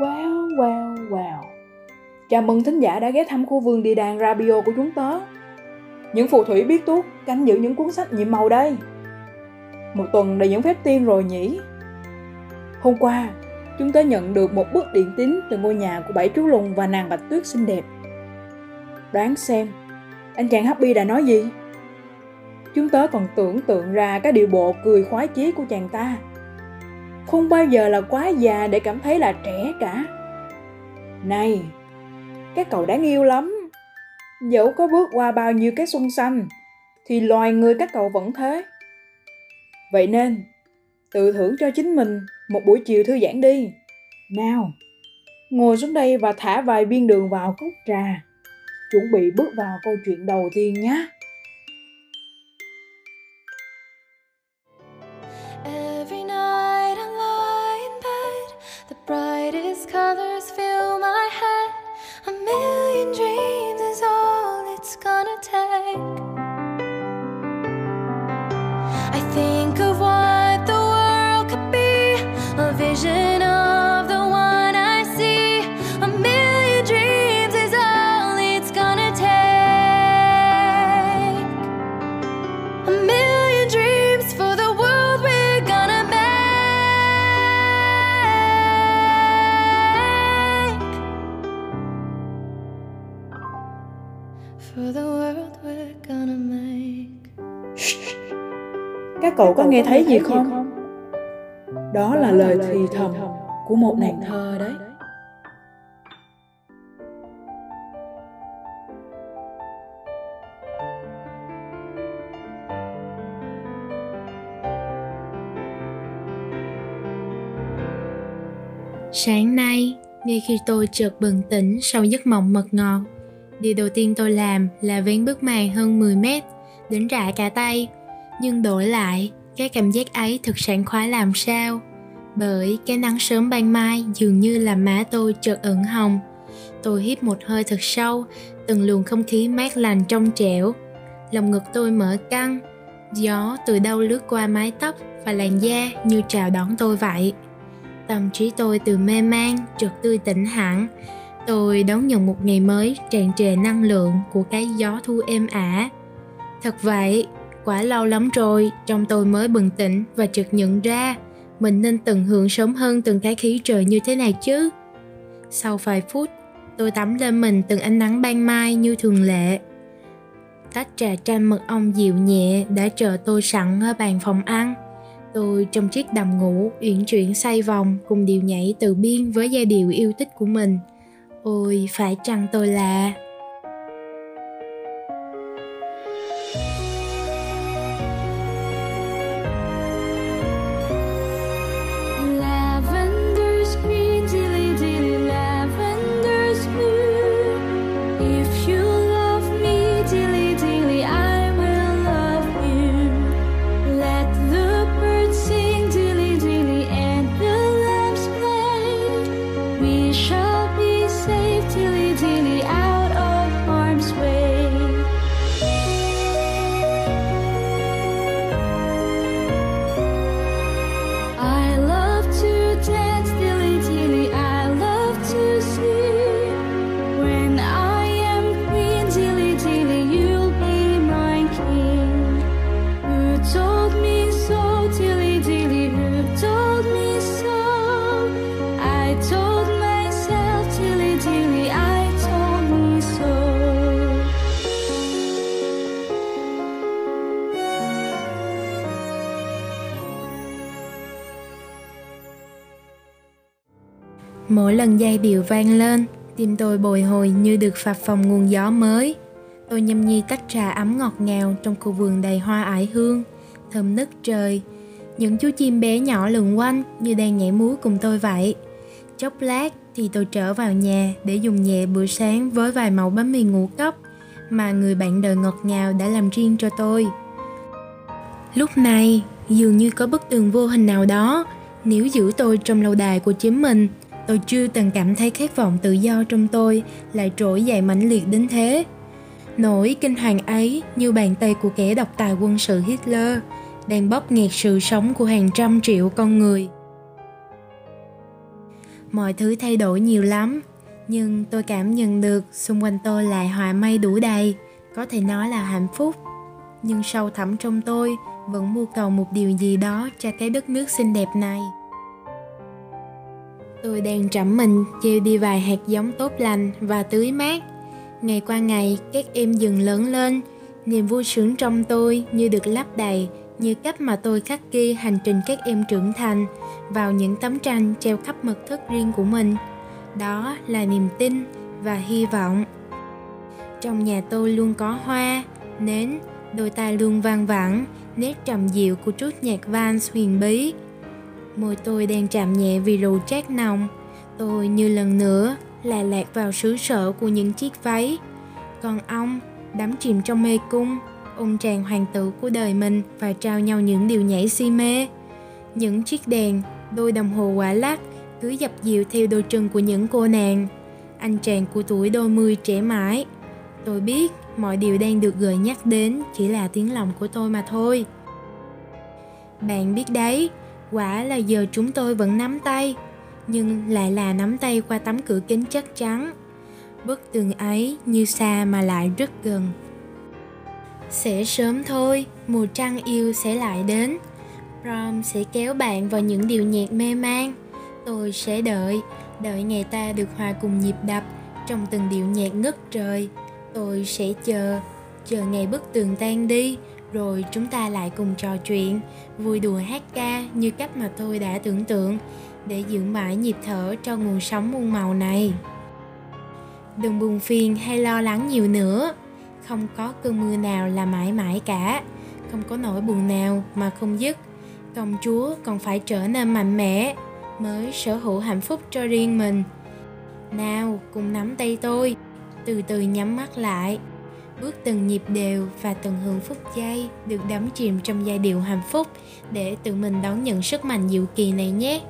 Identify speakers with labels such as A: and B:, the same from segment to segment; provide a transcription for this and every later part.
A: Wow, wow, wow. Chào mừng thính giả đã ghé thăm khu vườn địa đàng Rabio của chúng tớ. Những phù thủy biết tuốt canh giữ những cuốn sách nhiệm màu đây. Một tuần đầy những phép tiên rồi nhỉ? Hôm qua, chúng tớ nhận được một bức điện tín từ ngôi nhà của bảy chú lùn và nàng bạch tuyết xinh đẹp. Đoán xem, anh chàng Happy đã nói gì? Chúng tớ còn tưởng tượng ra cái điệu bộ cười khoái chí của chàng ta. Không bao giờ là quá già để cảm thấy là trẻ cả. Này, cái cậu đáng yêu lắm. Dẫu có bước qua bao nhiêu cái xuân xanh, thì loài người các cậu vẫn thế. Vậy nên, tự thưởng cho chính mình một buổi chiều thư giãn đi. Nào, ngồi xuống đây và thả vài viên đường vào cốc trà. Chuẩn bị bước vào câu chuyện đầu tiên nhé.
B: Colors fill my head. A million dreams is all it's gonna take. I think of what the world could be, a vision
A: Các cậu có nghe thấy gì không? Đó là lời thì thầm của một nàng thơ đấy.
C: Sáng nay, ngay khi tôi chợt bừng tỉnh sau giấc mộng mật ngọt, điều đầu tiên tôi làm là vén bức màn hơn 10 mét, đến rã cả tay. Nhưng đổi lại, cái cảm giác ấy thực sảng khoái làm sao. Bởi cái nắng sớm ban mai dường như làm má tôi chợt ửng hồng. Tôi hít một hơi thật sâu, từng luồng không khí mát lành trong trẻo. lồng ngực tôi mở căng, gió từ đâu lướt qua mái tóc và làn da như chào đón tôi vậy tâm trí tôi từ mê man chợt tươi tỉnh hẳn tôi đón nhận một ngày mới tràn trề năng lượng của cái gió thu êm ả thật vậy quá lâu lắm rồi trong tôi mới bừng tỉnh và chợt nhận ra mình nên tận hưởng sớm hơn từng cái khí trời như thế này chứ. Sau vài phút tôi tắm lên mình từng ánh nắng ban mai như thường lệ. Tách trà chanh mật ong dịu nhẹ đã chờ tôi sẵn ở bàn phòng ăn. Tôi trong chiếc đầm ngủ uyển chuyển xoay vòng cùng điệu nhảy từ biên với giai điệu yêu thích của mình. Ôi, phải chăng tôi là... Mỗi lần dây điệu vang lên, tim tôi bồi hồi như được phập phòng nguồn gió mới. Tôi nhâm nhi tách trà ấm ngọt ngào trong khu vườn đầy hoa ải hương, thơm nức trời. Những chú chim bé nhỏ lượn quanh như đang nhảy múa cùng tôi vậy. Chốc lát thì tôi trở vào nhà để dùng nhẹ bữa sáng với vài mẫu bánh mì ngũ cốc mà người bạn đời ngọt ngào đã làm riêng cho tôi. Lúc này, dường như có bức tường vô hình nào đó níu giữ tôi trong lâu đài của chính mình. Tôi chưa từng cảm thấy khát vọng tự do trong tôi, lại trỗi dậy mãnh liệt đến thế. Nỗi kinh hoàng ấy như bàn tay của kẻ độc tài quân sự Hitler, đang bóp nghẹt sự sống của hàng trăm triệu con người. mọi thứ thay đổi nhiều lắm, nhưng tôi cảm nhận được xung quanh tôi lại hòa mây đủ đầy, có thể nói là hạnh phúc nhưng sâu thẳm trong tôi vẫn mưu cầu một điều gì đó cho cái đất nước xinh đẹp này tôi đang trẫm mình gieo đi vài hạt giống tốt lành và tưới mát. Ngày qua ngày, các em dần lớn lên. Niềm vui sướng trong tôi như được lấp đầy, như cách mà tôi khắc ghi hành trình các em trưởng thành vào những tấm tranh treo khắp mật thất riêng của mình. Đó là niềm tin và hy vọng. Trong nhà tôi luôn có hoa, nến, đôi tai luôn vang vẳng, nét trầm dịu của chút nhạc vans huyền bí môi tôi đang chạm nhẹ vì rượu chát nồng. Tôi như lần nữa là lạc vào xứ sở của những chiếc váy. Còn ông đắm chìm trong mê cung, ôm tràn hoàng tử của đời mình và trao nhau những điều nhảy si mê. Những chiếc đèn, đôi đồng hồ quả lắc, cứ dập dìu theo đôi chân của những cô nàng. Anh chàng của tuổi đôi mươi trẻ mãi. Tôi biết mọi điều đang được gợi nhắc đến chỉ là tiếng lòng của tôi mà thôi. Bạn biết đấy quả là giờ chúng tôi vẫn nắm tay, nhưng lại là nắm tay qua tấm cửa kính chắc chắn. Bức tường ấy như xa mà lại rất gần. Sẽ sớm thôi, mùa trăng yêu sẽ lại đến. Prom sẽ kéo bạn vào những điều nhạc mê man tôi sẽ đợi đợi ngày ta được hòa cùng nhịp đập trong từng điệu nhạc ngất trời. Tôi sẽ chờ chờ ngày bức tường tan đi rồi chúng ta lại cùng trò chuyện, vui đùa hát ca như cách mà tôi đã tưởng tượng, để giữ mãi nhịp thở cho nguồn sống muôn màu này. Đừng buồn phiền hay lo lắng nhiều nữa. Không có cơn mưa nào là mãi mãi cả. Không có nỗi buồn nào mà không dứt. Công chúa còn phải trở nên mạnh mẽ, mới sở hữu hạnh phúc cho riêng mình. Nào, cùng nắm tay tôi. Từ từ nhắm mắt lại bước từng nhịp đều và từng hưởng phút giây được đắm chìm trong giai điệu hạnh phúc để tự mình đón nhận sức mạnh diệu kỳ này nhé.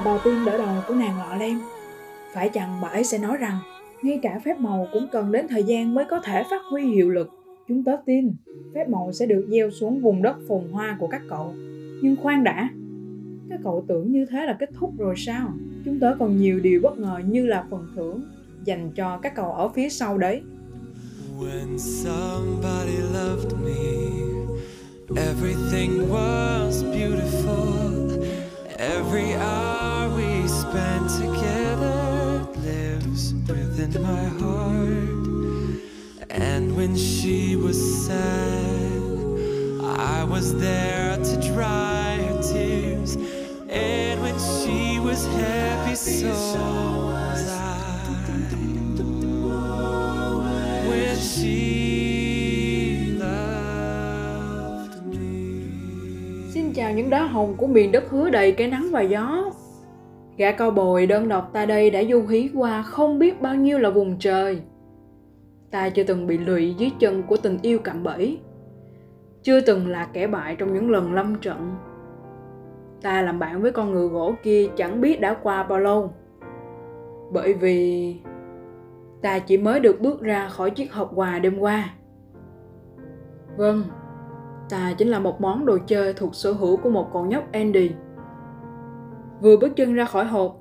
A: Là bà tiên đỡ đầu của nàng lọ lem, phải chăng bà ấy sẽ nói rằng ngay cả phép màu cũng cần đến thời gian mới có thể phát huy hiệu lực. Chúng tớ tin phép màu sẽ được gieo xuống vùng đất phồn hoa của các cậu. Nhưng khoan đã, các cậu tưởng như thế là kết thúc rồi sao? Chúng tớ còn nhiều điều bất ngờ như là phần thưởng dành cho các cậu ở phía sau đấy.
D: When somebody loved me, everything was beautiful. Every hour at my heart. And when she was sad, I was there to dry her tears. And when she was happy, so was I when she loved me.
A: Xin chào những đá hồng của miền đất hứa đầy cái nắng và gió. Gã cao bồi đơn độc ta đây đã du hí qua không biết bao nhiêu là vùng trời. Ta chưa từng bị lụy dưới chân của tình yêu cạm bẫy. Chưa từng là kẻ bại trong những lần lâm trận. Ta làm bạn với con ngựa gỗ kia chẳng biết đã qua bao lâu. Bởi vì ta chỉ mới được bước ra khỏi chiếc hộp quà đêm qua. Vâng, ta chính là một món đồ chơi thuộc sở hữu của một con nhóc Andy. Vừa bước chân ra khỏi hộp,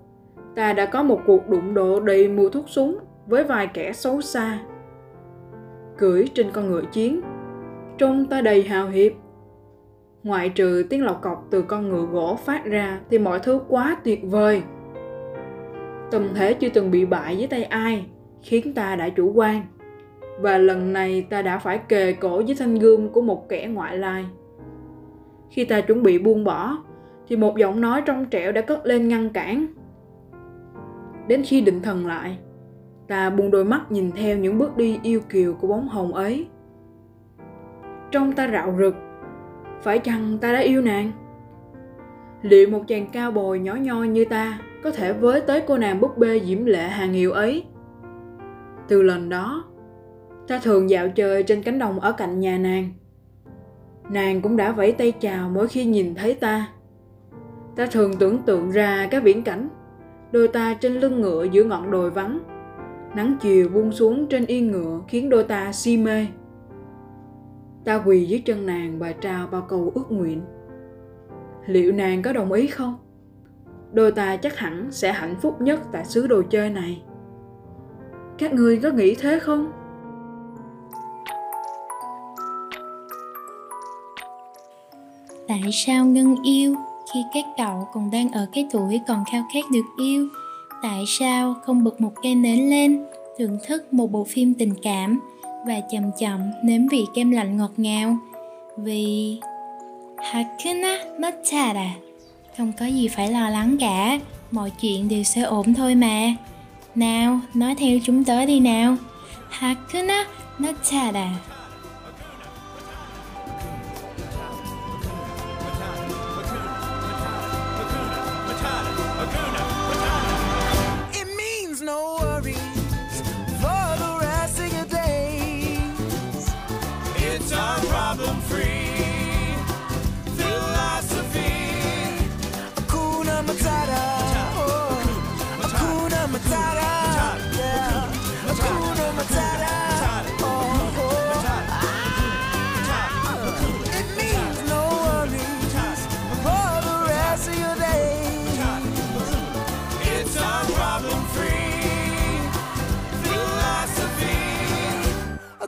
A: ta đã có một cuộc đụng độ đầy mùi thuốc súng với vài kẻ xấu xa. Cưỡi trên con ngựa chiến, trông ta đầy hào hiệp. Ngoại trừ tiếng lọc cọc từ con ngựa gỗ phát ra thì mọi thứ quá tuyệt vời. Tâm thế chưa từng bị bại dưới tay ai, khiến ta đã chủ quan. Và lần này ta đã phải kề cổ với thanh gươm của một kẻ ngoại lai. Khi ta chuẩn bị buông bỏ, thì một giọng nói trong trẻo đã cất lên ngăn cản. Đến khi định thần lại, ta buông đôi mắt nhìn theo những bước đi yêu kiều của bóng hồng ấy. Trong ta rạo rực, phải chăng ta đã yêu nàng? Liệu một chàng cao bồi nhỏ nhoi như ta có thể với tới cô nàng búp bê diễm lệ hàng hiệu ấy? Từ lần đó, ta thường dạo chơi trên cánh đồng ở cạnh nhà nàng. Nàng cũng đã vẫy tay chào mỗi khi nhìn thấy ta ta thường tưởng tượng ra các viễn cảnh, đôi ta trên lưng ngựa giữa ngọn đồi vắng. Nắng chiều buông xuống trên yên ngựa khiến đôi ta si mê. Ta quỳ dưới chân nàng và trao bao câu ước nguyện. Liệu nàng có đồng ý không? Đôi ta chắc hẳn sẽ hạnh phúc nhất tại xứ đồ chơi này. Các ngươi có nghĩ thế không?
C: Tại sao ngân yêu? Khi các cậu còn đang ở cái tuổi còn khao khát được yêu? Tại sao không bật một cây nến lên, thưởng thức một bộ phim tình cảm và chậm chậm nếm vị kem lạnh ngọt ngào? Vì Hakuna Matata không có gì phải lo lắng cả, mọi chuyện đều sẽ ổn thôi mà. Nào, nói theo chúng tớ đi nào. Hakuna Matata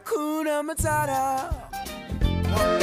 D: Hakuna Matata.